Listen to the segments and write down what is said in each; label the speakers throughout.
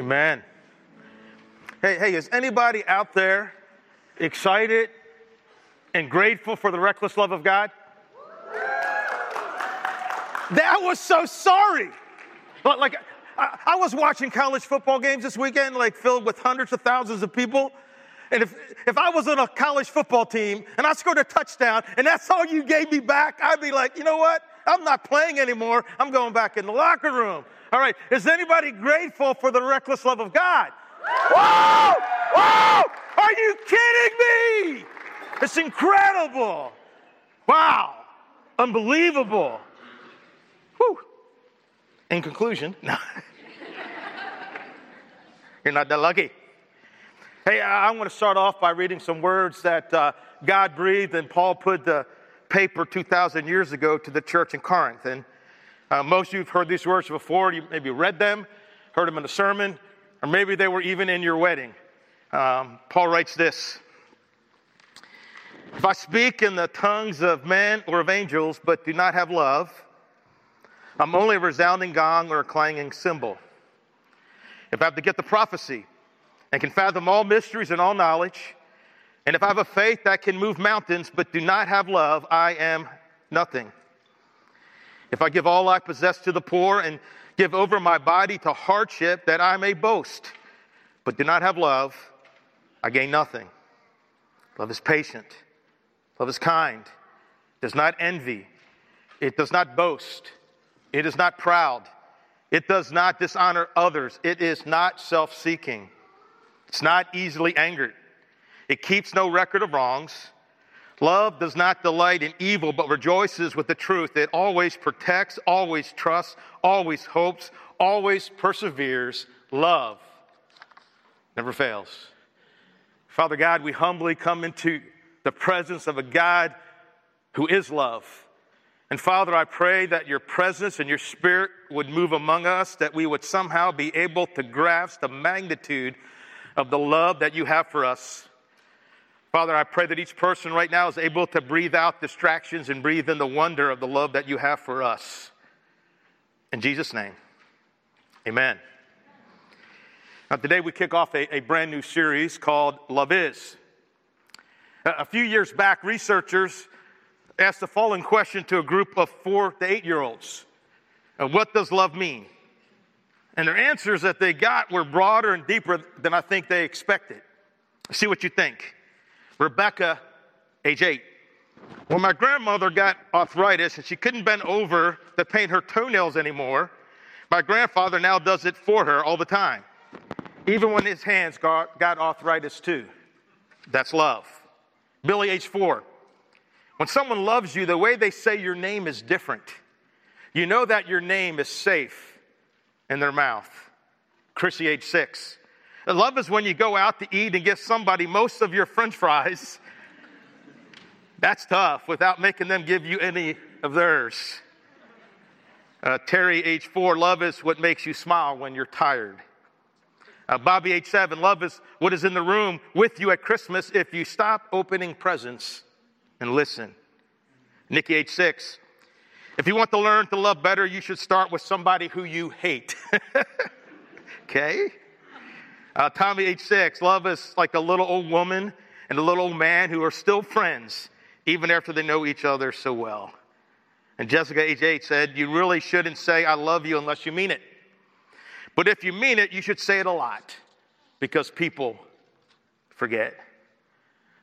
Speaker 1: Amen. Hey, hey, is anybody out there excited and grateful for the reckless love of God? That was so sorry. But like, I, I was watching college football games this weekend, like filled with hundreds of thousands of people. And if, if I was on a college football team and I scored a touchdown and that's all you gave me back, I'd be like, you know what? I'm not playing anymore. I'm going back in the locker room. All right. Is anybody grateful for the reckless love of God? Whoa! Whoa! Are you kidding me? It's incredible. Wow. Unbelievable. Whew. In conclusion, no. You're not that lucky. Hey, I want to start off by reading some words that uh, God breathed and Paul put the paper 2,000 years ago to the church in Corinth. And uh, most of you have heard these words before. You maybe read them, heard them in a sermon, or maybe they were even in your wedding. Um, Paul writes this If I speak in the tongues of men or of angels, but do not have love, I'm only a resounding gong or a clanging cymbal. If I have to get the prophecy and can fathom all mysteries and all knowledge, and if I have a faith that can move mountains but do not have love, I am nothing. If I give all I possess to the poor and give over my body to hardship that I may boast, but do not have love, I gain nothing. Love is patient, love is kind, does not envy, it does not boast, it is not proud, it does not dishonor others, it is not self seeking, it's not easily angered, it keeps no record of wrongs. Love does not delight in evil, but rejoices with the truth. It always protects, always trusts, always hopes, always perseveres. Love never fails. Father God, we humbly come into the presence of a God who is love. And Father, I pray that your presence and your spirit would move among us, that we would somehow be able to grasp the magnitude of the love that you have for us. Father, I pray that each person right now is able to breathe out distractions and breathe in the wonder of the love that you have for us. In Jesus' name, amen. Now, today we kick off a, a brand new series called Love Is. A few years back, researchers asked the following question to a group of four to eight year olds uh, What does love mean? And their answers that they got were broader and deeper than I think they expected. See what you think. Rebecca, age eight. When my grandmother got arthritis and she couldn't bend over to paint her toenails anymore, my grandfather now does it for her all the time, even when his hands got, got arthritis too. That's love. Billy, age four. When someone loves you, the way they say your name is different. You know that your name is safe in their mouth. Chrissy, age six. Love is when you go out to eat and give somebody most of your french fries. That's tough without making them give you any of theirs. Uh, Terry, age four, love is what makes you smile when you're tired. Uh, Bobby, age seven, love is what is in the room with you at Christmas if you stop opening presents and listen. Nikki, age six, if you want to learn to love better, you should start with somebody who you hate. okay? Uh, Tommy, age six, love is like a little old woman and a little old man who are still friends even after they know each other so well. And Jessica, age eight, said, You really shouldn't say, I love you unless you mean it. But if you mean it, you should say it a lot because people forget.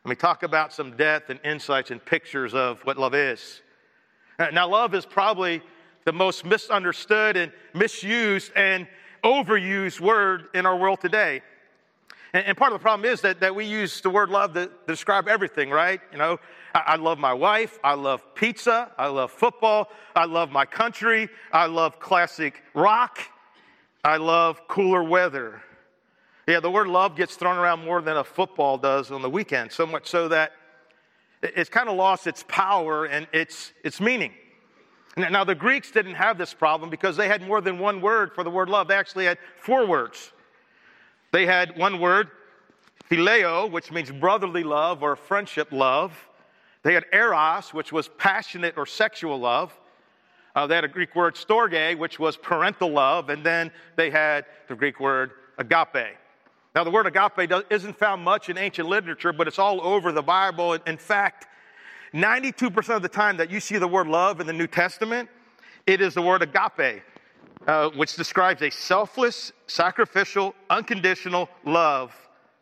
Speaker 1: Let me talk about some depth and insights and pictures of what love is. Now, love is probably the most misunderstood and misused and overused word in our world today. And, and, part of the problem is that, that we use the word love to, to describe everything, right? You know, I, I, love my wife. I love pizza. I love football. I love my country. I love classic rock. I love cooler weather. Yeah, the word love gets thrown around more than a football does on the weekend, so much so that it's kind of lost its power and its, its meaning. Now, the Greeks didn't have this problem because they had more than one word for the word love. They actually had four words. They had one word, phileo, which means brotherly love or friendship love. They had eros, which was passionate or sexual love. Uh, they had a Greek word storge, which was parental love, and then they had the Greek word agape. Now, the word agape isn't found much in ancient literature, but it's all over the Bible. In fact, 92% of the time that you see the word love in the New Testament, it is the word agape, uh, which describes a selfless, sacrificial, unconditional love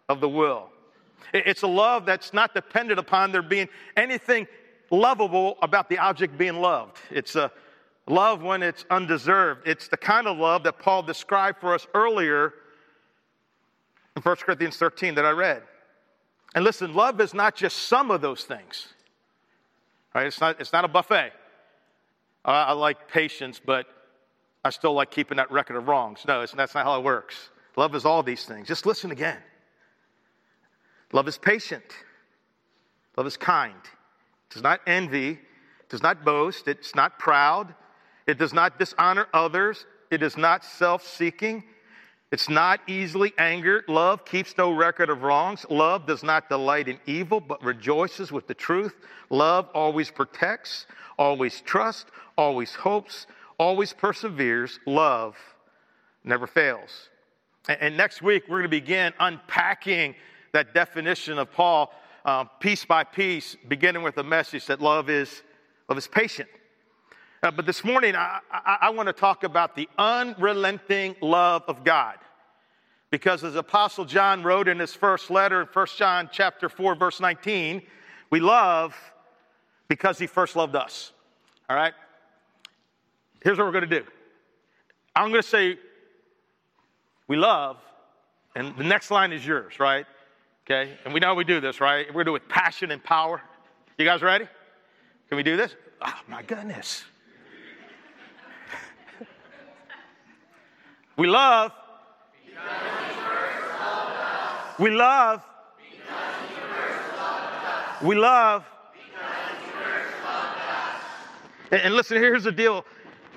Speaker 1: of the will. It's a love that's not dependent upon there being anything lovable about the object being loved. It's a love when it's undeserved. It's the kind of love that Paul described for us earlier in 1 Corinthians 13 that I read. And listen, love is not just some of those things. Right? It's not, it's not a buffet. I like patience, but I still like keeping that record of wrongs. No, that's not how it works. Love is all these things. Just listen again. Love is patient. Love is kind. It does not envy. It does not boast. It's not proud. It does not dishonor others. It is not self seeking. It's not easily angered. Love keeps no record of wrongs. Love does not delight in evil, but rejoices with the truth. Love always protects, always trusts, always hopes, always perseveres. Love never fails. And, next week, we're going to begin unpacking that definition of Paul uh, piece by piece, beginning with the message that love is, love is patient. Uh, but this morning, I, I, I want to talk about the unrelenting love of God. Because as Apostle John wrote in his first letter in 1 John chapter 4, verse 19, we love because he first loved us. All right? Here's what we're going to do. I'm going to say, we love, and the next line is yours, right? Okay? And we know we do this, right? We're going to do it with passion and power. You guys ready? Can we do this? Oh, my goodness. we love. We love. We love. And listen, here's the deal.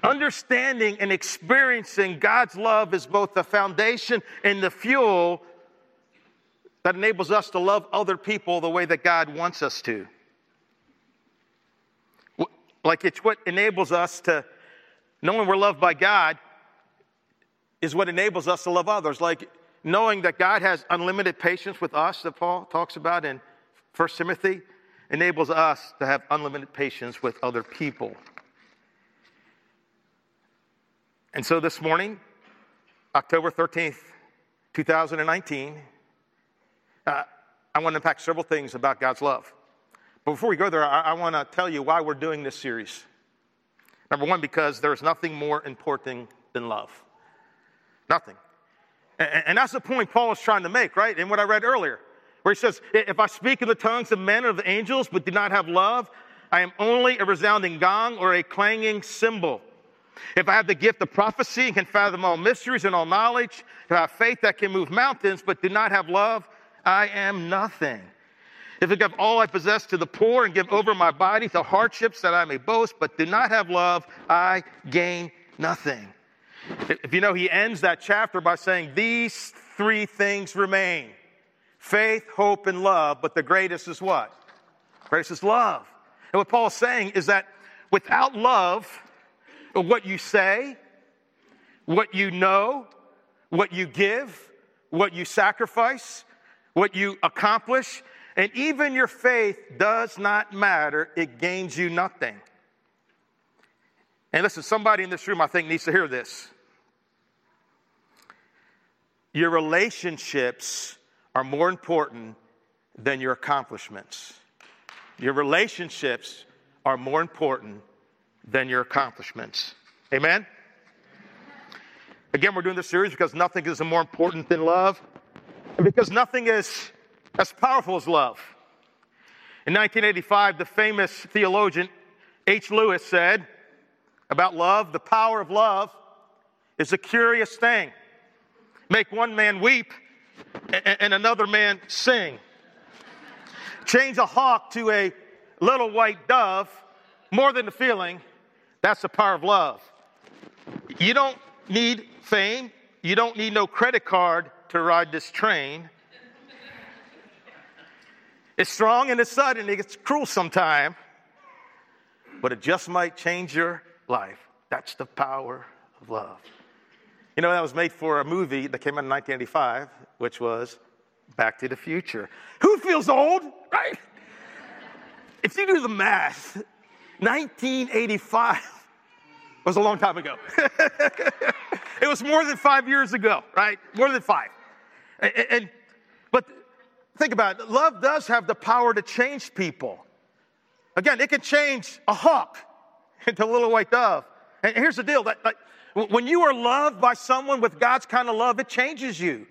Speaker 1: Understanding and experiencing God's love is both the foundation and the fuel that enables us to love other people the way that God wants us to. Like it's what enables us to, knowing we're loved by God, is what enables us to love others. Like knowing that God has unlimited patience with us, that Paul talks about in 1 Timothy, enables us to have unlimited patience with other people. And so this morning, October 13th, 2019, uh, I want to unpack several things about God's love. But before we go there, I, I want to tell you why we're doing this series. Number one, because there's nothing more important than love. Nothing. And, and that's the point Paul is trying to make, right? In what I read earlier, where he says, If I speak in the tongues of men or of angels, but do not have love, I am only a resounding gong or a clanging cymbal. If I have the gift of prophecy and can fathom all mysteries and all knowledge, if I have faith that can move mountains, but do not have love, I am nothing. If I give all I possess to the poor and give over my body to hardships that I may boast, but do not have love, I gain nothing. If you know, he ends that chapter by saying, These three things remain faith, hope, and love, but the greatest is what? Greatest is love. And what Paul is saying is that without love, what you say, what you know, what you give, what you sacrifice, what you accomplish, and even your faith does not matter. It gains you nothing. And listen, somebody in this room, I think, needs to hear this. Your relationships are more important than your accomplishments. Your relationships are more important than your accomplishments. Amen? Again, we're doing this series because nothing is more important than love. And because nothing is as powerful as love. In 1985, the famous theologian Huey Lewis said about love the power of love is a curious thing. Make one man weep and another man sing. Change a hawk to a little white dove, more than the feeling, that's the power of love. You don't need fame, you don't need no credit card to ride this train. It's strong and it's sudden, it gets cruel sometimes, but it just might change your life. That's the power of love. You know, that was made for a movie that came out in 1985, which was Back to the Future. Who feels old, right? If you do the math, 1985 was a long time ago. it was more than five years ago, right? More than five. And, and, but think about it. Love does have the power to change people. Again, it can change a hawk into a little white dove. And here's the deal: that, when you are loved by someone with God's kind of love, it changes you.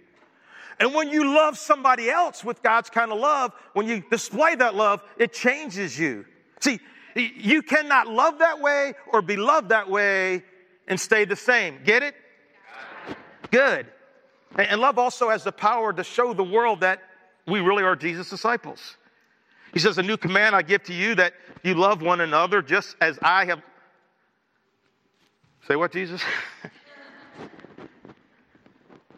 Speaker 1: And when you love somebody else with God's kind of love, when you display that love, it changes you. See, you cannot love that way or be loved that way and stay the same. Get it? Good. And love also has the power to show the world that we really are Jesus' disciples. He says, A new command I give to you that you love one another just as I have. Say what, Jesus?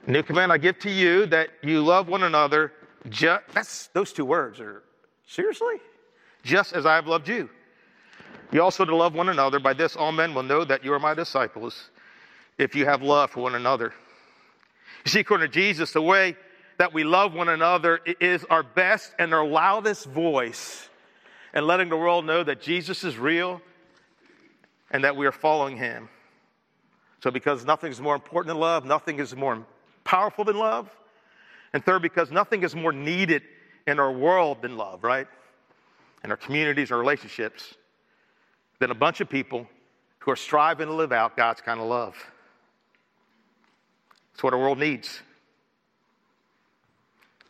Speaker 1: new command I give to you that you love one another. Just, that's those two words are seriously? Just as I have loved you. You also to love one another. By this, all men will know that you are my disciples if you have love for one another. You see, according to Jesus, the way that we love one another is our best and our loudest voice and letting the world know that Jesus is real and that we are following him. So, because nothing is more important than love, nothing is more powerful than love. And third, because nothing is more needed in our world than love, right? In our communities, our relationships, than a bunch of people who are striving to live out God's kind of love. It's what our world needs.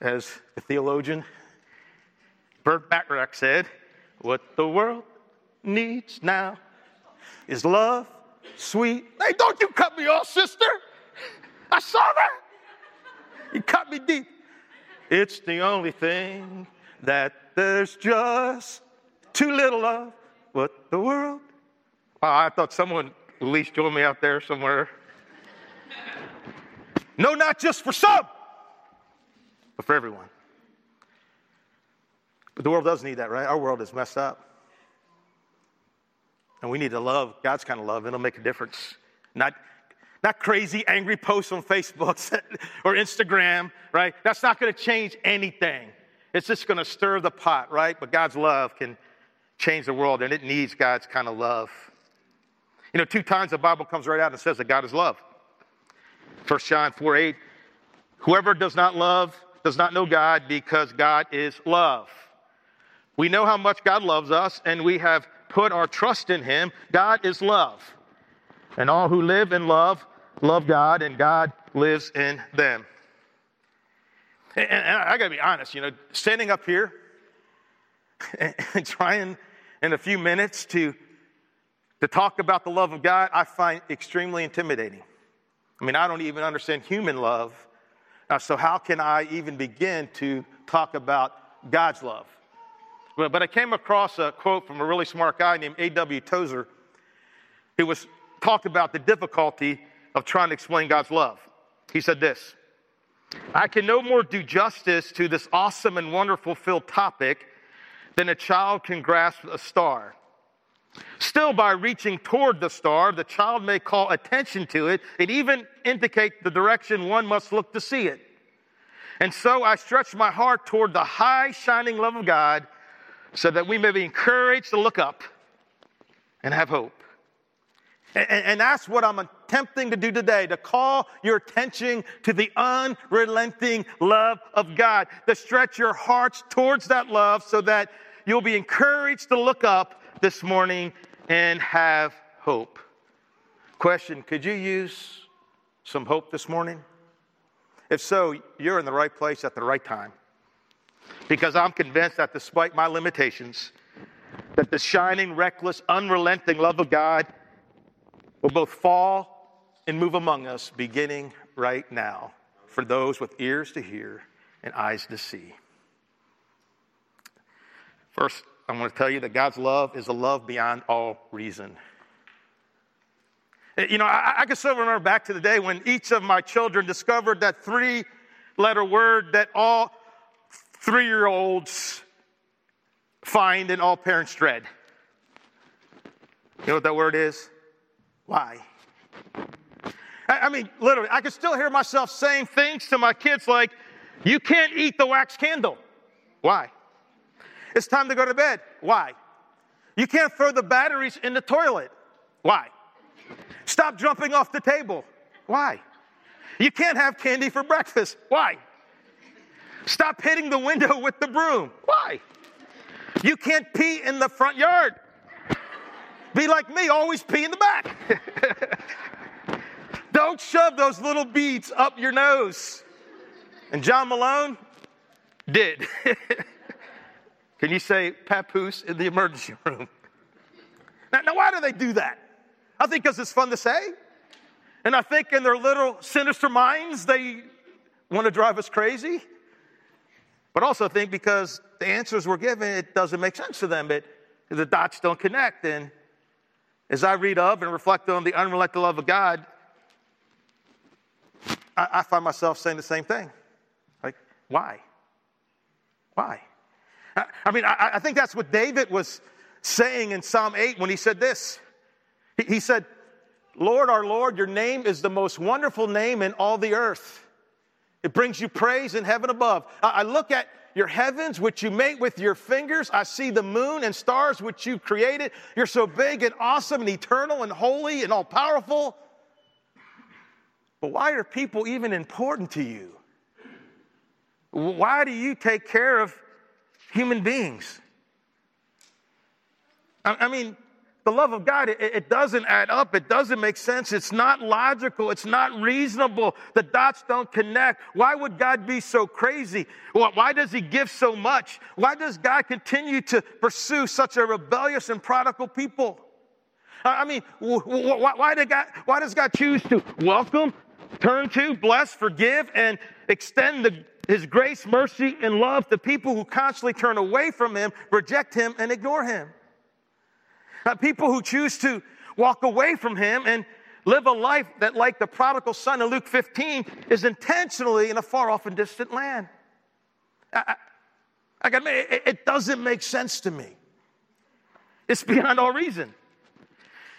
Speaker 1: As the theologian Burt Bacharach said, what the world needs now is love, sweet. Hey, don't you cut me off, sister. I saw that. You cut me deep. It's the only thing that there's just too little of. What the world? Oh, I thought someone at least joined me out there somewhere. no, not just for some, but for everyone. But the world does need that, right? Our world is messed up. And we need to love God's kind of love. It'll make a difference. Not, not crazy, angry posts on Facebook or Instagram, right? That's not going to change anything. It's just going to stir the pot, right? But God's love can change the world, and it needs God's kind of love. You know, two times the Bible comes right out and says that God is love. 1 John 4 8, whoever does not love does not know God because God is love. We know how much God loves us, and we have put our trust in Him. God is love. And all who live in love love God, and God lives in them. And, and I got to be honest, you know, standing up here and, and trying in a few minutes to, to talk about the love of God, I find extremely intimidating. I mean, I don't even understand human love. Uh, so, how can I even begin to talk about God's love? But, but I came across a quote from a really smart guy named A.W. Tozer who was talked about the difficulty of trying to explain God's love. He said this I can no more do justice to this awesome and wonderful filled topic than a child can grasp a star. Still, by reaching toward the star, the child may call attention to it and even indicate the direction one must look to see it. And so I stretch my heart toward the high, shining love of God so that we may be encouraged to look up and have hope. And, and, that's what I'm attempting to do today to call your attention to the unrelenting love of God, to stretch your hearts towards that love so that You'll be encouraged to look up this morning and have hope. Question Could you use some hope this morning? If so, you're in the right place at the right time. Because I'm convinced that despite my limitations, that the shining, reckless, unrelenting love of God will both fall and move among us beginning right now for those with ears to hear and eyes to see. First, I want to tell you that God's love is a love beyond all reason. Eh, you know, I, I can still remember back to the day when each of my children discovered that three letter word that all three year olds find and all parents dread. You know what that word is? Why? I, I mean, literally, I can still hear myself saying things to my kids like, You can't eat the wax candle. Why? It's time to go to bed. Why? You can't throw the batteries in the toilet. Why? Stop jumping off the table. Why? You can't have candy for breakfast. Why? Stop hitting the window with the broom. Why? You can't pee in the front yard. Be like me, always pee in the back. Don't shove those little beads up your nose. And John Malone did. Can you say papoose in the emergency room? Now, now, why do they do that? I think because it's fun to say. And I think in their little sinister minds, they want to drive us crazy. But also think because the answers we're given, it doesn't make sense to them. It, the dots don't connect. And as I read of and reflect on the unrelenting love of God, I, I find myself saying the same thing. Like, why? Why? I, I mean, I, I think that's what David was saying in Psalm 8 when he said this. He, he said, Lord, our Lord, your name is the most wonderful name in all the earth. It brings you praise in heaven above. I look at your heavens, which you made with your fingers. I see the moon and stars, which you created. You're so big and awesome and eternal and holy and all powerful. But why are people even important to you? Why do you take care of human beings? I mean, the love of God, it, it, doesn't add up. It doesn't make sense. It's not logical. It's not reasonable. The dots don't connect. Why would God be so crazy? Why does He give so much? Why does God continue to pursue such a rebellious and prodigal people? I mean, why, did God, why does God choose to welcome, turn to, bless, forgive, and extend the, His grace, mercy, and love to people who constantly turn away from Him, reject Him, and ignore Him? Uh, people who choose to walk away from Him and live a life that, like the prodigal son in Luke 15, is intentionally in a far off and distant land. I, I, I it, it doesn't make sense to me. It's beyond all reason.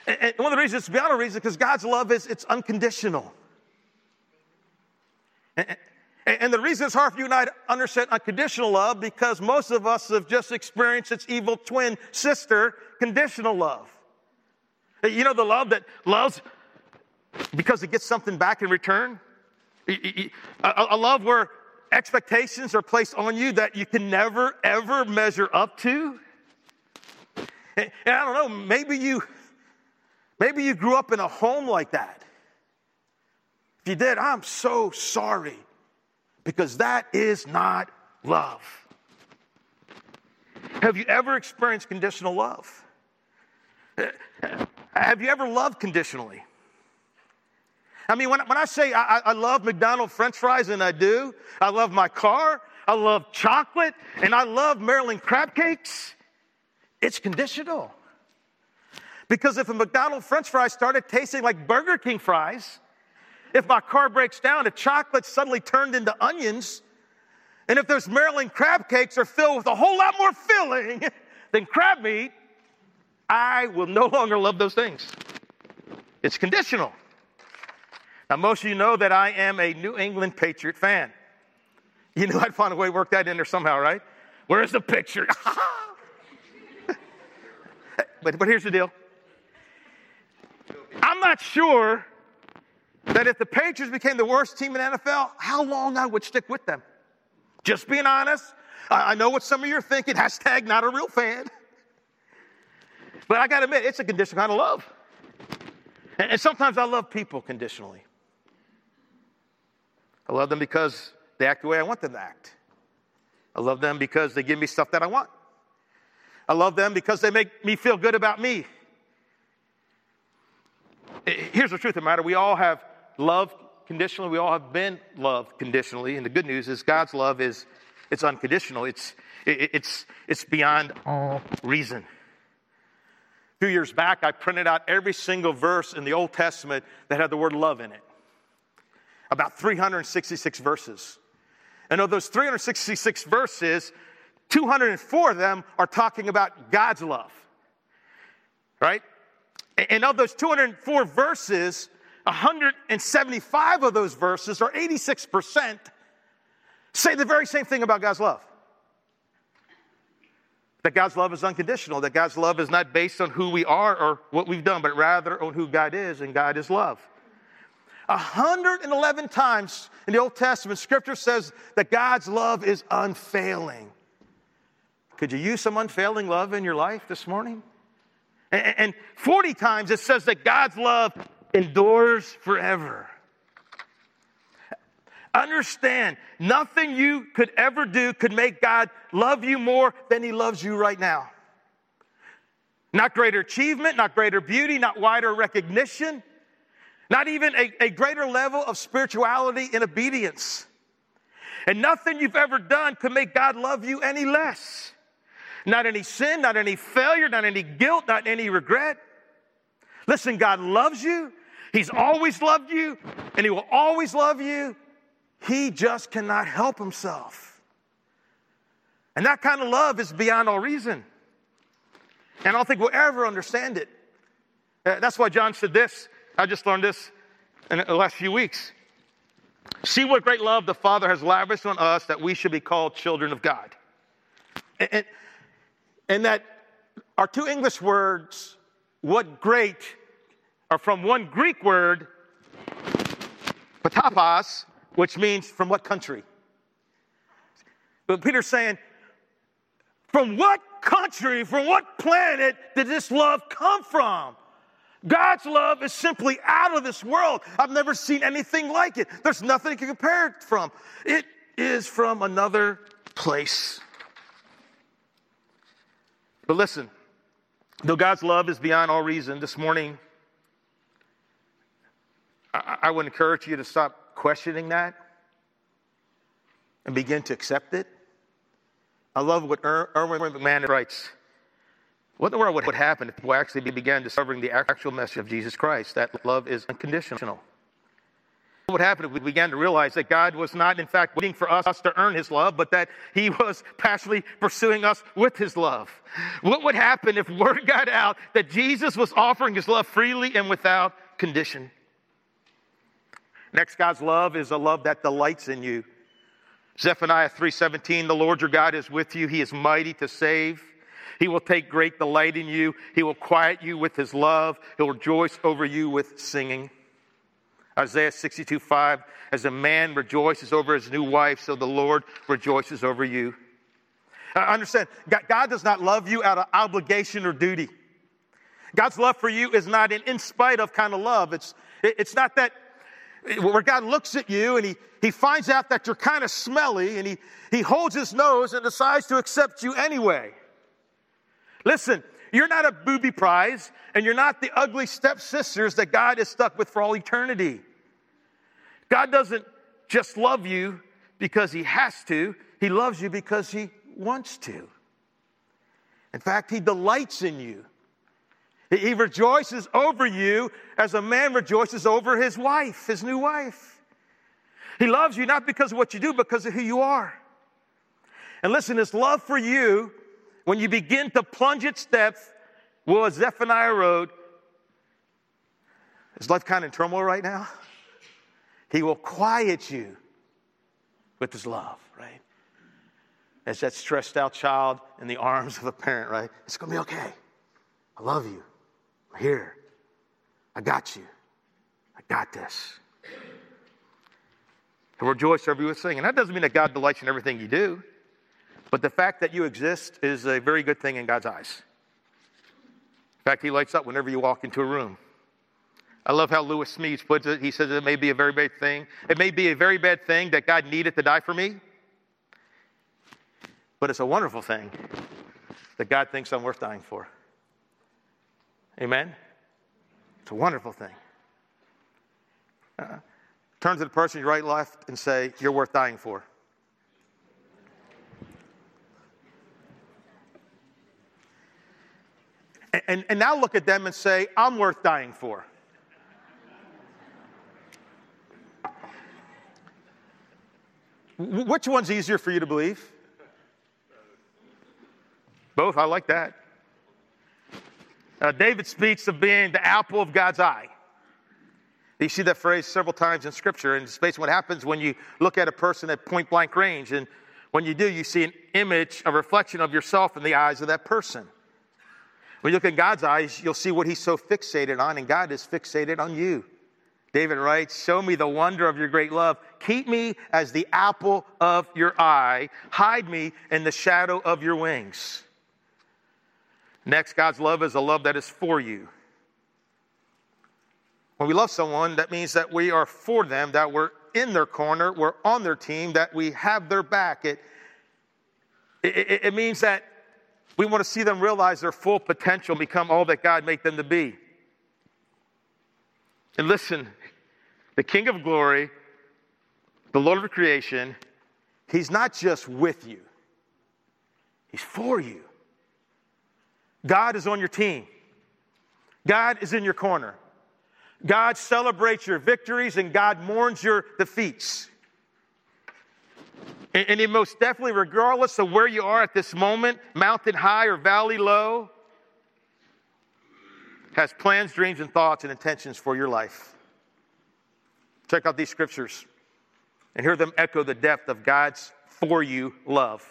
Speaker 1: And one of the reasons it's beyond all reason is because God's love is it's unconditional. The reason it's hard for you and I to understand unconditional love because most of us have just experienced its evil twin sister, conditional love. You know, the love that loves because it gets something back in return? A love where expectations are placed on you that you can never, ever measure up to. And I don't know, maybe you, maybe you grew up in a home like that. If you did, I'm so sorry because that is not love. Have you ever experienced conditional love? Have you ever loved conditionally? I mean, when, when I say I, I love McDonald's french fries, and I do, I love my car, I love chocolate, and I love Maryland crab cakes, it's conditional. Because if a McDonald's french fry started tasting like Burger King fries, if my car breaks down, if chocolate suddenly turned into onions, and if those Maryland crab cakes are filled with a whole lot more filling than crab meat, I will no longer love those things. It's conditional. Now, most of you know that I am a New England Patriot fan. You knew I'd find a way to work that in there somehow, right? Where's the picture? but, but here's the deal I'm not sure that if the Patriots became the worst team in NFL, how long I would stick with them. Just being honest. I know what some of you are thinking. Hashtag not a real fan. But I got to admit, it's a conditional kind of love. And sometimes I love people conditionally. I love them because they act the way I want them to act. I love them because they give me stuff that I want. I love them because they make me feel good about me. Here's the truth of the matter we all have loved conditionally. We all have been loved conditionally. And the good news is God's love is it's unconditional. It's, it, it's, it's beyond all reason. A few years back, I printed out every single verse in the Old Testament that had the word love in it. About 366 verses. And of those 366 verses, 204 of them are talking about God's love. Right? And of those 204 verses, 175 of those verses, or 86%, say the very same thing about God's love. That God's love is unconditional, that God's love is not based on who we are or what we've done, but rather on who God is, and God is love. 111 times in the Old Testament, Scripture says that God's love is unfailing. Could you use some unfailing love in your life this morning? And 40 times it says that God's love endures forever. Understand, nothing you could ever do could make God love you more than He loves you right now. Not greater achievement, not greater beauty, not wider recognition, not even a, a greater level of spirituality and obedience. And nothing you've ever done could make God love you any less. Not any sin, not any failure, not any guilt, not any regret. Listen, God loves you. He's always loved you, and He will always love you he just cannot help himself. And that kind of love is beyond all reason. And I don't think we'll ever understand it. Uh, that's why John said this. I just learned this in the last few weeks. See what great love the Father has lavished on us that we should be called children of God. And, and, and that our two English words, what great, are from one Greek word, patapos, which means from what country? But Peter's saying, from what country, from what planet did this love come from? God's love is simply out of this world. I've never seen anything like it. There's nothing to compare it from. It is from another place. But listen, though God's love is beyond all reason, this morning, I, I would encourage you to stop questioning that and begin to accept it. I love what er-, Erwin McManus writes. What in the world would happen if we actually began discovering the actual message of Jesus Christ, that love is unconditional? What would happen if we began to realize that God was not, in fact, waiting for us to earn His love, but that He was passionately pursuing us with His love? What would happen if word got out that Jesus was offering His love freely and without condition? Next, God's love is a love that delights in you. Zephaniah 3:17, the Lord your God is with you. He is mighty to save. He will take great delight in you. He will quiet you with his love. He'll rejoice over you with singing. Isaiah 62 5, as a man rejoices over his new wife, so the Lord rejoices over you. I understand, God does not love you out of obligation or duty. God's love for you is not an in spite of kind of love. It's, it's not that where God looks at you and he, he finds out that you're kind of smelly and he, he holds his nose and decides to accept you anyway. Listen, you're not a booby prize and you're not the ugly stepsisters that God is stuck with for all eternity. God doesn't just love you because he has to, he loves you because he wants to. In fact, he delights in you. He rejoices over you as a man rejoices over his wife, his new wife. He loves you not because of what you do, because of who you are. And listen, his love for you, when you begin to plunge its depth, well, as Zephaniah wrote, is life kind of in turmoil right now? He will quiet you with his love, right? As that stressed out child in the arms of a parent, right? It's going to be okay. I love you. I'm here. I got you. I got this. And rejoice over you sing. And that doesn't mean that God delights in everything you do, but the fact that you exist is a very good thing in God's eyes. In fact, He lights up whenever you walk into a room. I love how Lewis Smedes puts it. He says it may be a very bad thing. It may be a very bad thing that God needed to die for me, but it's a wonderful thing that God thinks I'm worth dying for. Amen? It's a wonderful thing. Uh, turn to the person you right left and say, You're worth dying for. And, and, and now look at them and say, I'm worth dying for. Which one's easier for you to believe? Both, I like that. Uh, David speaks of being the apple of God's eye. You see that phrase several times in Scripture, and it's basically what happens when you look at a person at point blank range. And when you do, you see an image, a reflection of yourself in the eyes of that person. When you look in God's eyes, you'll see what He's so fixated on, and God is fixated on you. David writes, Show me the wonder of your great love. Keep me as the apple of your eye. Hide me in the shadow of your wings. Next, God's love is a love that is for you. When we love someone, that means that we are for them, that we're in their corner, we're on their team, that we have their back. It, it, it means that we want to see them realize their full potential, become all that God made them to be. And listen, the King of glory, the Lord of creation, He's not just with you, He's for you. God is on your team, God is in your corner. God celebrates your victories and God mourns your defeats. And, and He most definitely, regardless of where you are at this moment, mountain high or valley low, has plans, dreams, and thoughts and intentions for your life. Check out these scriptures and hear them echo the depth of God's for you love.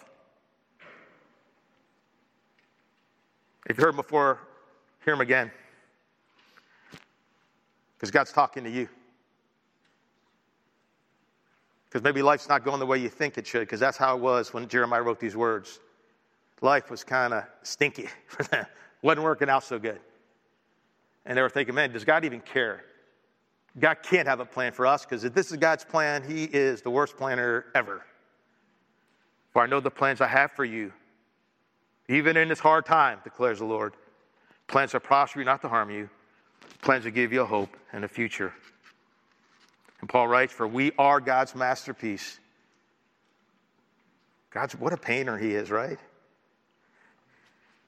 Speaker 1: If you heard them before, hear him again. Because God's talking to you. Because maybe life's not going the way you think it should, because that's how it was when Jeremiah wrote these words. Life was kind of stinky for them, wasn't working out so good. And they were thinking, man, does God even care? God can't have a plan for us because if this is God's plan, He is the worst planner ever. For I know the plans I have for you, even in this hard time, declares the Lord. Plans to prosper you, not to harm you. Plans to give you a hope and a future. And Paul writes, For we are God's masterpiece. God's, what a painter He is, right?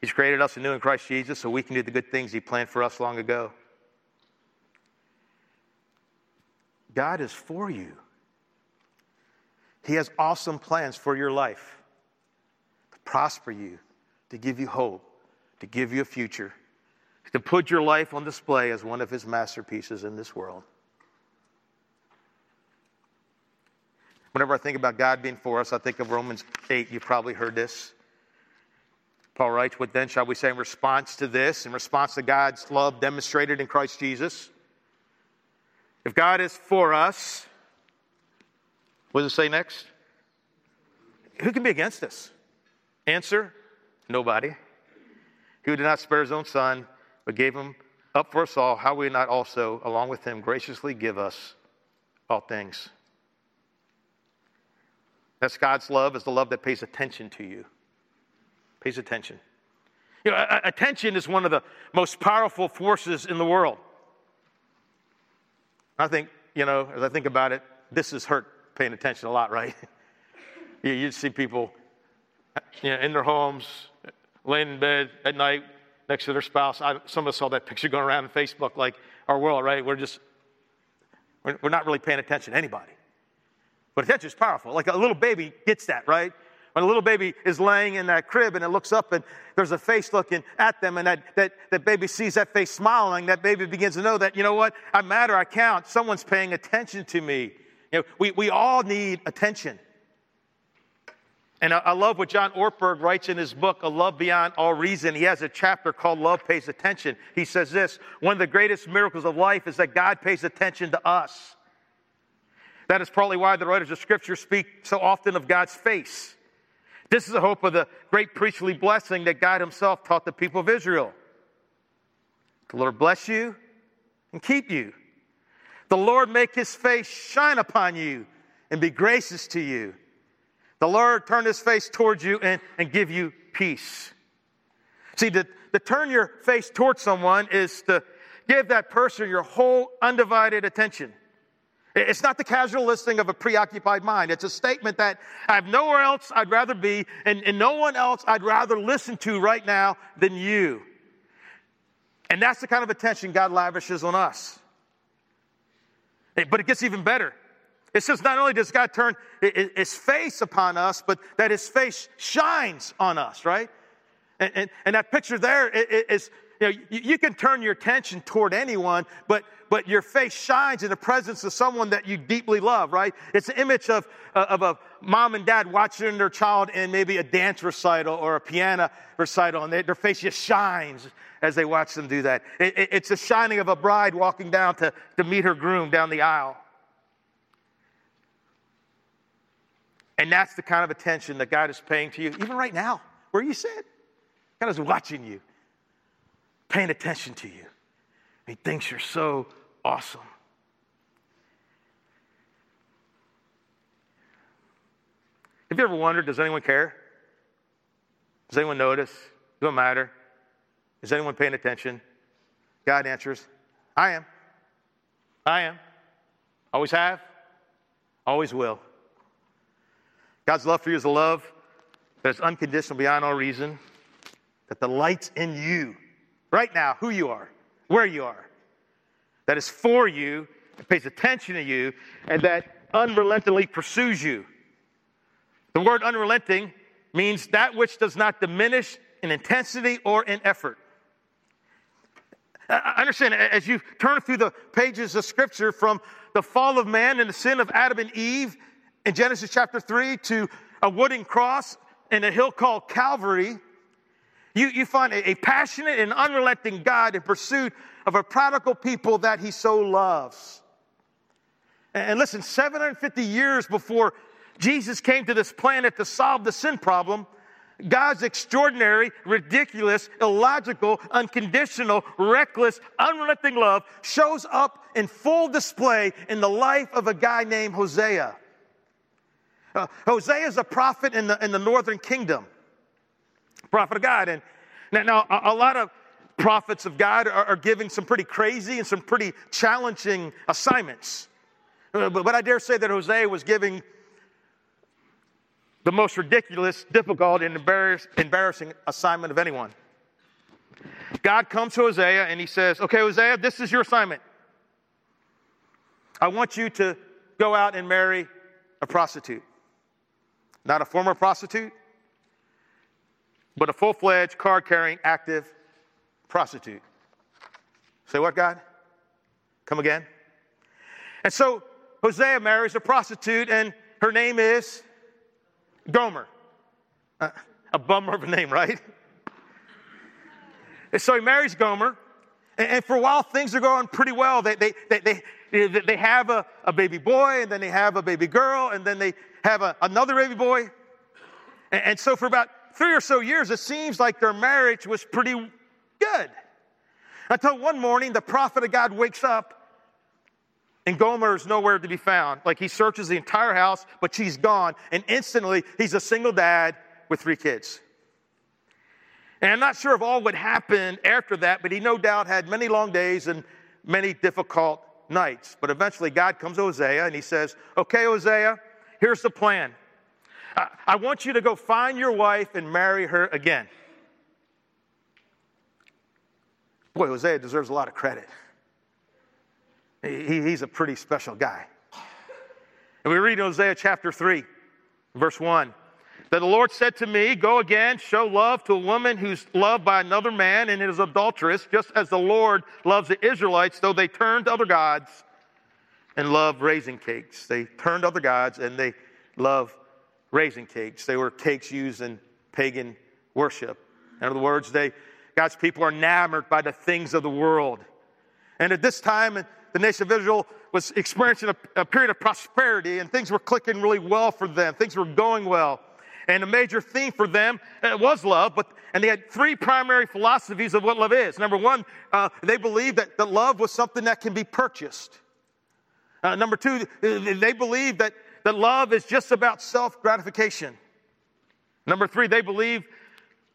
Speaker 1: He's created us anew in Christ Jesus so we can do the good things He planned for us long ago. God is for you. He has awesome plans for your life to prosper you, to give you hope, to give you a future, to put your life on display as one of His masterpieces in this world. Whenever I think about God being for us, I think of Romans 8. You've probably heard this. Paul writes, What then shall we say in response to this, in response to God's love demonstrated in Christ Jesus? If God is for us, what does it say next? Who can be against us? Answer nobody. Who did not spare his own son, but gave him up for us all, how will he not also, along with him, graciously give us all things? That's God's love, is the love that pays attention to you pays attention. You know, attention is one of the most powerful forces in the world. I think, you know, as I think about it, this has hurt paying attention a lot, right? you, you see people you know, in their homes, laying in bed at night next to their spouse. I, some of us saw that picture going around on Facebook, like our world, right? We're just, we're, we're not really paying attention to anybody. But attention is powerful. Like a little baby gets that, right? When a little baby is laying in that crib and it looks up and there's a face looking at them and that, that, that baby sees that face smiling, that baby begins to know that, you know what, I matter, I count, someone's paying attention to me. You know, we, we all need attention. And I, love what John Ortberg writes in his book, A Love Beyond All Reason. He has a chapter called Love Pays Attention. He says this One of the greatest miracles of life is that God pays attention to us. That is probably why the writers of Scripture speak so often of God's face. This is the hope of the great priestly blessing that God Himself taught the people of Israel. The Lord bless you and keep you. The Lord make His face shine upon you and be gracious to you. The Lord turn His face towards you and, and give you peace. See, to, to turn your face towards someone is to give that person your whole undivided attention. It's not the casual listing of a preoccupied mind. It's a statement that I have nowhere else I'd rather be and, and no one else I'd rather listen to right now than you. And that's the kind of attention God lavishes on us. But it gets even better. It says not only does God turn his face upon us, but that his face shines on us, right? And, and, and that picture there is, you, know, you, can turn your attention toward anyone, but, but your face shines in the presence of someone that you deeply love, right? It's an image of, of a mom and dad watching their child in maybe a dance recital or a piano recital, and they, their face just shines as they watch them do that. It, it, it's the shining of a bride walking down to, to meet her groom down the aisle. And that's the kind of attention that God is paying to you, even right now, where you sit. God is watching you, paying attention to you. He thinks you're so awesome. Have you ever wondered, does anyone care? Does anyone notice? Does it matter? Is anyone paying attention? God answers, I am. I am. Always have. Always will. God's love for you is a love that is unconditional beyond all reason, that the delights in you right now, who you are, where you are, that is for you, that pays attention to you, and that unrelentingly pursues you. The word unrelenting means that which does not diminish in intensity or in effort. I understand as you turn through the pages of Scripture from the fall of man and the sin of Adam and Eve in Genesis chapter 3 to a wooden cross and a hill called Calvary, you, you find a, a passionate and unrelenting God in pursuit of a prodigal people that he so loves. And, and listen, 750 years before Jesus came to this planet to solve the sin problem, God's extraordinary, ridiculous, illogical, unconditional, reckless, unrelenting love shows up in full display in the life of a guy named Hosea. Uh, Hosea is a prophet in the, in the northern kingdom, prophet of God. And now, now a, a lot of prophets of God are, are, giving some pretty crazy and some pretty challenging assignments. Uh, but, but I dare say that Hosea was giving the most ridiculous, difficult, and embarrassing assignment of anyone. God comes to Hosea and he says, Okay, Hosea, this is your assignment. I want you to go out and marry a prostitute. Not a former prostitute, but a full fledged, card carrying, active prostitute. Say what, God? Come again? And so Hosea marries a prostitute, and her name is Gomer. Uh, a bummer of a name, right? And so he marries Gomer, and, and, for a while things are going pretty well. They, they, they, they, they have a, a baby boy, and then they have a baby girl, and then they have a, another baby boy. And, and so for about three or so years, it seems like their marriage was pretty good. Until one morning, the prophet of God wakes up and Gomer is nowhere to be found. Like he searches the entire house, but she's gone. And instantly, he's a single dad with three kids. And I'm not sure if all would happen after that, but he no doubt had many long days and many difficult nights. But eventually, God comes to Hosea and he says, Okay, Hosea, here's the plan. I want you to go find your wife and marry her again. Boy, Hosea deserves a lot of credit. He, he's a pretty special guy. And we read in Hosea chapter 3, verse 1 that the Lord said to me, Go again, show love to a woman who's loved by another man and is adulterous, just as the Lord loves the Israelites, though they turned to other gods and love raisin cakes. They turned other gods and they love raisin cakes. They were cakes used in pagan worship. In other words, they, God's people are enamored by the things of the world. And at this time, the nation of Israel was experiencing a, a period of prosperity and things were clicking really well for them. Things were going well. And a major theme for them uh, was love, but and they had three primary philosophies of what love is. Number one, uh, they believed that, that love was something that can be purchased. Uh, number two, they believe that, that love is just about self gratification. Number three, they believe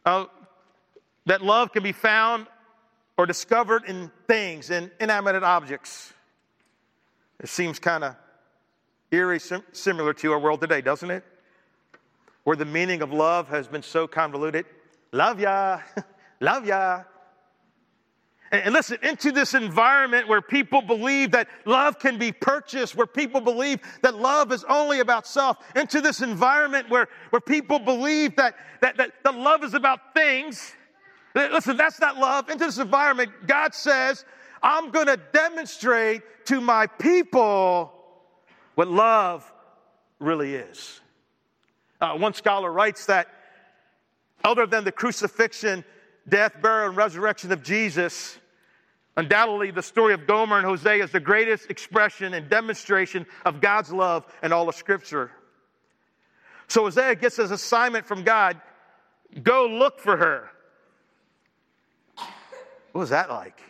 Speaker 1: uh, that love can be found or discovered in things, in inanimate objects. It seems kind of eerie, sim- similar to our world today, doesn't it? Where the meaning of love has been so convoluted. Love ya, love ya. And, listen, into this environment where people believe that love can be purchased, where people believe that love is only about self, into this environment where, where people believe that, that, that, that love is about things Listen, that's not love. Into this environment, God says, I'm going to demonstrate to my people what love really is. Uh, one scholar writes that other than the crucifixion, death, burial, and resurrection of Jesus, undoubtedly the story of Gomer and Hosea is the greatest expression and demonstration of God's love in all of Scripture. So Hosea gets his assignment from God go look for her. What was that like?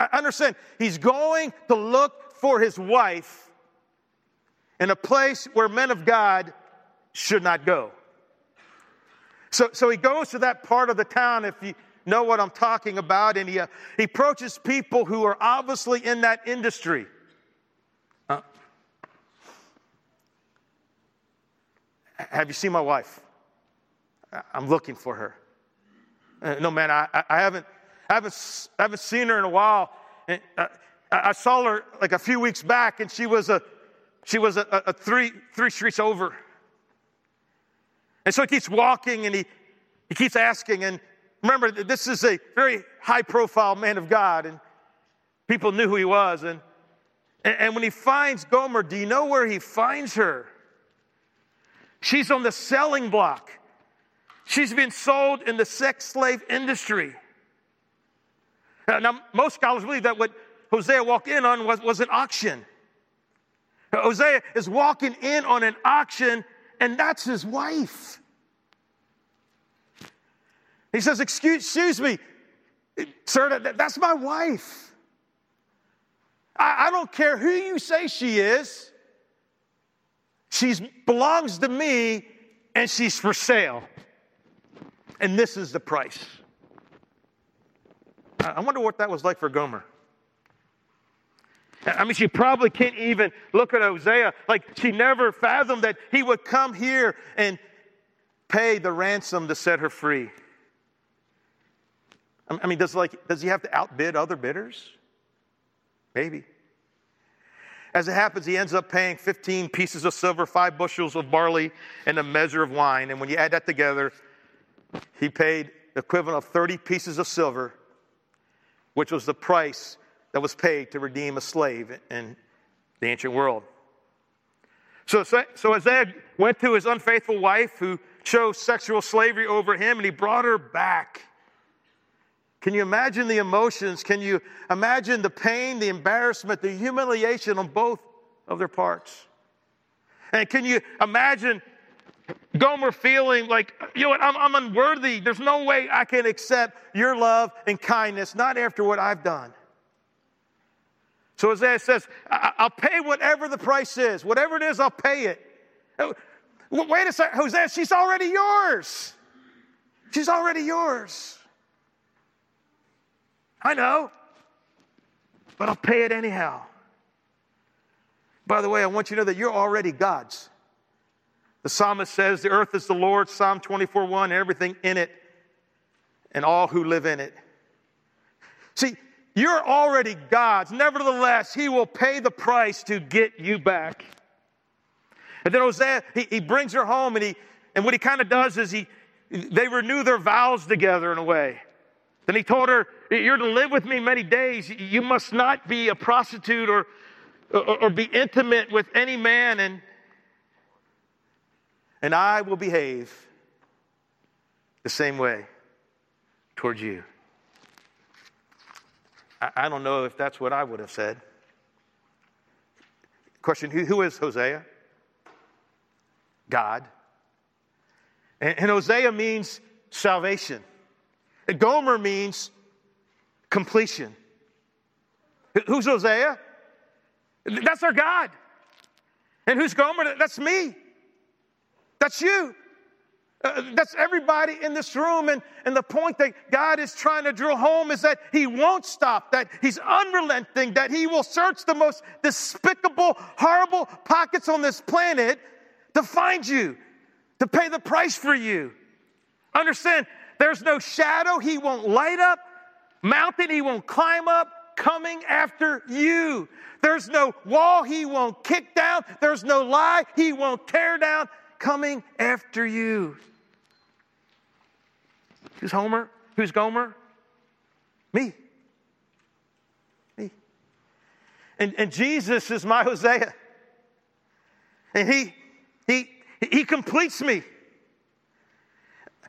Speaker 1: I understand. He's going to look for his wife in a place where men of God should not go. So, so he goes to that part of the town, if you know what I'm talking about, and he, uh, he approaches people who are obviously in that industry. Uh, have you seen my wife? I'm looking for her. Uh, no, man, I, I, haven't, I, haven't, I haven't seen her in a while. And, uh, I saw her like a few weeks back, and she was a, she was a, a, three, three streets over. And so he keeps walking and he, he keeps asking. And remember, this is a very high profile man of God, and people knew who he was. And, and when he finds Gomer, do you know where he finds her? She's on the selling block. She's been sold in the sex slave industry. Now, most scholars believe that what Hosea walked in on was, was an auction. Hosea is walking in on an auction, and that's his wife. He says, Excuse, excuse me, sir, that, that's my wife. I, I don't care who you say she is, she belongs to me, and she's for sale. And this is the price. I wonder what that was like for Gomer. I mean, she probably can't even look at Hosea. Like, she never fathomed that he would come here and pay the ransom to set her free. I mean, does, like, does he have to outbid other bidders? Maybe. As it happens, he ends up paying 15 pieces of silver, five bushels of barley, and a measure of wine. And when you add that together, he paid the equivalent of 30 pieces of silver, which was the price that was paid to redeem a slave in the ancient world. So, so Hosea went to his unfaithful wife who chose sexual slavery over him and he brought her back. Can you imagine the emotions? Can you imagine the pain, the embarrassment, the humiliation on both of their parts? And can you imagine Gomer feeling like, you know what, I'm, I'm unworthy. There's no way I can accept your love and kindness, not after what I've done. So Hosea says, I'll pay whatever the price is. Whatever it is, I'll pay it. Uh, wait a second, Hosea, she's already yours. She's already yours. I know, but I'll pay it anyhow. By the way, I want you to know that you're already God's. The psalmist says, The earth is the Lord's, Psalm 24 1, everything in it, and all who live in it. See, you're already God's. Nevertheless, He will pay the price to get you back. And then Hosea, he, he brings her home, and, he, and what he kind of does is he, they renew their vows together in a way. Then he told her, You're to live with me many days. You must not be a prostitute or, or, or be intimate with any man, and, and I will behave the same way towards you. I, don't know if that's what I would have said. Question who, who is Hosea? God. And, and Hosea means salvation. And Gomer means completion. Who's Hosea? That's our God. And who's Gomer? That's me. That's you. Uh, that's everybody in this room. And, and the point that God is trying to drill home is that He won't stop, that He's unrelenting, that He will search the most despicable, horrible pockets on this planet to find you, to pay the price for you. Understand, there's no shadow He won't light up, mountain He won't climb up, coming after you. There's no wall He won't kick down, there's no lie He won't tear down coming after you. Who's Homer? Who's Gomer? Me. Me. And, and Jesus is my Hosea. And he, he, he completes me.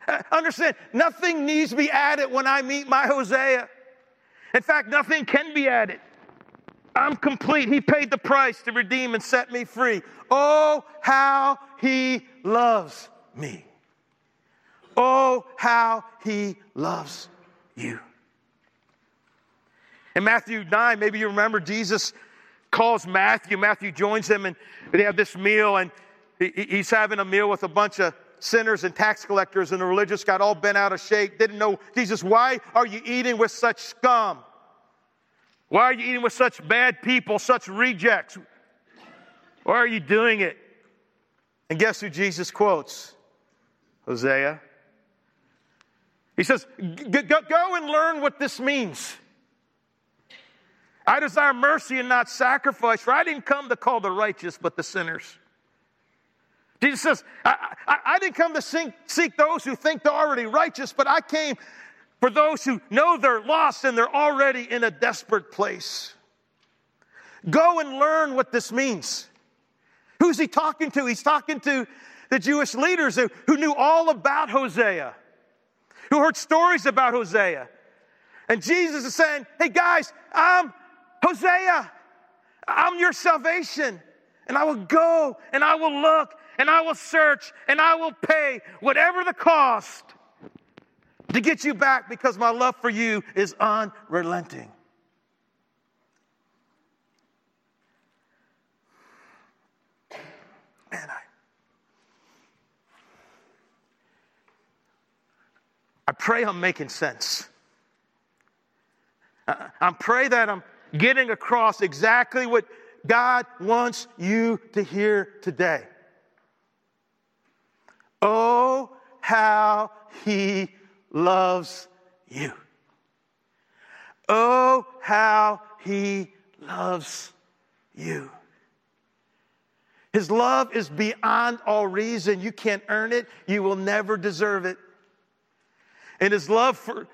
Speaker 1: Uh, understand, nothing needs to be added when I meet my Hosea. In fact, nothing can be added. I'm complete. He paid the price to redeem and set me free. Oh, how he loves me. Oh, how he loves you. In Matthew 9, maybe you remember Jesus calls Matthew. Matthew joins them and they have this meal, and he's having a meal with a bunch of sinners and tax collectors, and the religious got all bent out of shape. Didn't know, Jesus, why are you eating with such scum? Why are you eating with such bad people, such rejects? Why are you doing it? And guess who Jesus quotes? Hosea. He says, Go and learn what this means. I desire mercy and not sacrifice, for I didn't come to call the righteous, but the sinners. Jesus says, I, I, I didn't come to seek, seek those who think they're already righteous, but I came for those who know they're lost and they're already in a desperate place. Go and learn what this means. Who's he talking to? He's talking to the Jewish leaders who, who knew all about Hosea, who heard stories about Hosea. And Jesus is saying, Hey guys, I'm Hosea. I'm your salvation. And I will go and I will look and I will search and I will pay whatever the cost to get you back because my love for you is unrelenting. Man, I, I pray I'm making sense. I, I pray that I'm getting across exactly what God wants you to hear today. Oh, how He loves you. Oh, how He loves you. His love is beyond all reason. You can't earn it. You will never deserve it. And his love for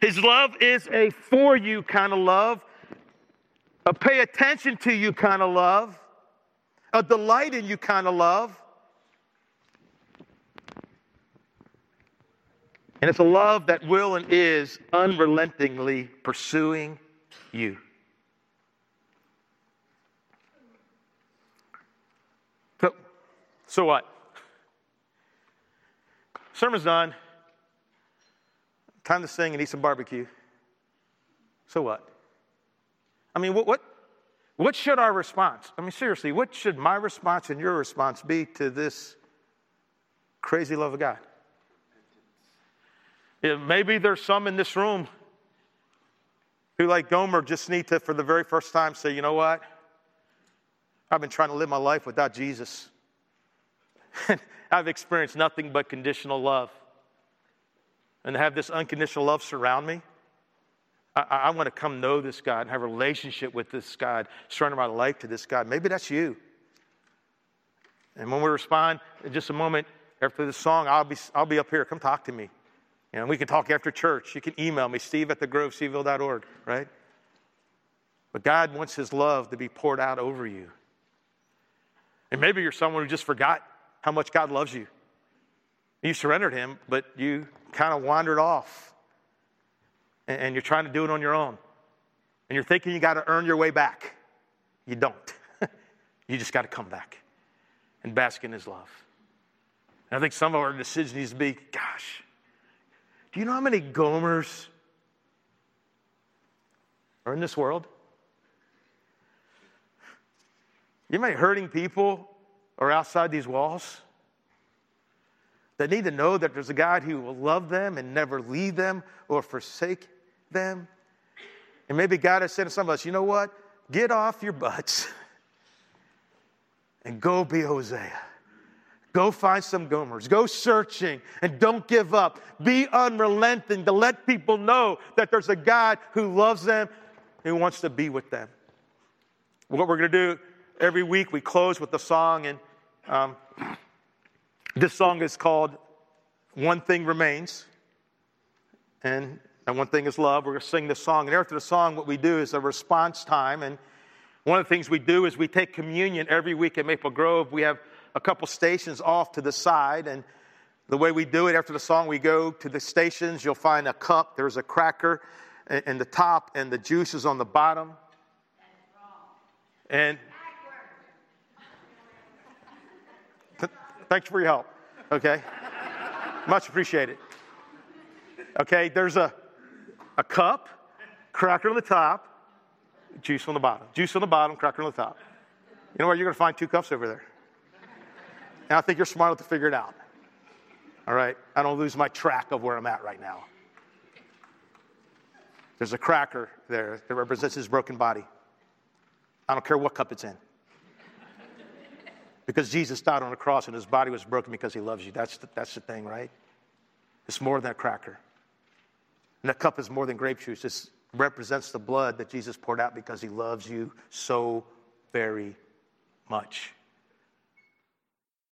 Speaker 1: his love is a for you kind of love, a pay attention to you kind of love, a delight in you kind of love. And it's a love that will and is unrelentingly pursuing you. So, so what? Sermon's done. Time to sing and eat some barbecue. So what? I mean, what, what, what should our response? I mean, seriously, what should my response and your response be to this crazy love of God? Maybe there's some in this room who, like Gomer, just need to, for the very first time, say, you know what? I've been trying to live my life without Jesus. I've experienced nothing but conditional love. And to have this unconditional love surround me, I, I want to come know this God and have a relationship with this God, surrender my life to this God. Maybe that's you. And when we respond in just a moment after this song, I'll be, I'll be up here. Come talk to me. You know, we can talk after church. You can email me, steve at thegroveseville.org, right? But God wants His love to be poured out over you. And maybe you're someone who just forgot how much God loves you. You surrendered Him, but you kind of wandered off. And you're trying to do it on your own. And you're thinking you got to earn your way back. You don't. you just got to come back and bask in His love. And I think some of our decision needs to be gosh, do you know how many Gomers are in this world? You know how many hurting people are outside these walls that need to know that there's a God who will love them and never leave them or forsake them? And maybe God has said to some of us, you know what? Get off your butts and go be Hosea. Go find some Gomers. Go searching and don't give up. Be unrelenting to let people know that there's a God who loves them, who wants to be with them. What we're going to do every week, we close with a song, and um, this song is called One Thing Remains. And, and one thing is love. We're going to sing this song. And after the song, what we do is a response time. And one of the things we do is we take communion every week at Maple Grove. We have a couple stations off to the side. And the way we do it after the song, we go to the stations. You'll find a cup, there's a cracker in the top, and the juice is on the bottom. And thanks for your help. Okay? Much appreciated. Okay, there's a, a cup, cracker on the top, juice on the bottom. Juice on the bottom, cracker on the top. You know what? You're going to find two cups over there. And I think you're smart enough to figure it out. All right? I don't lose my track of where I'm at right now. There's a cracker there that represents his broken body. I don't care what cup it's in. Because Jesus died on the cross and his body was broken because he loves you. That's the, that's the thing, right? It's more than a cracker. And that cup is more than grape juice. This represents the blood that Jesus poured out because he loves you so very much.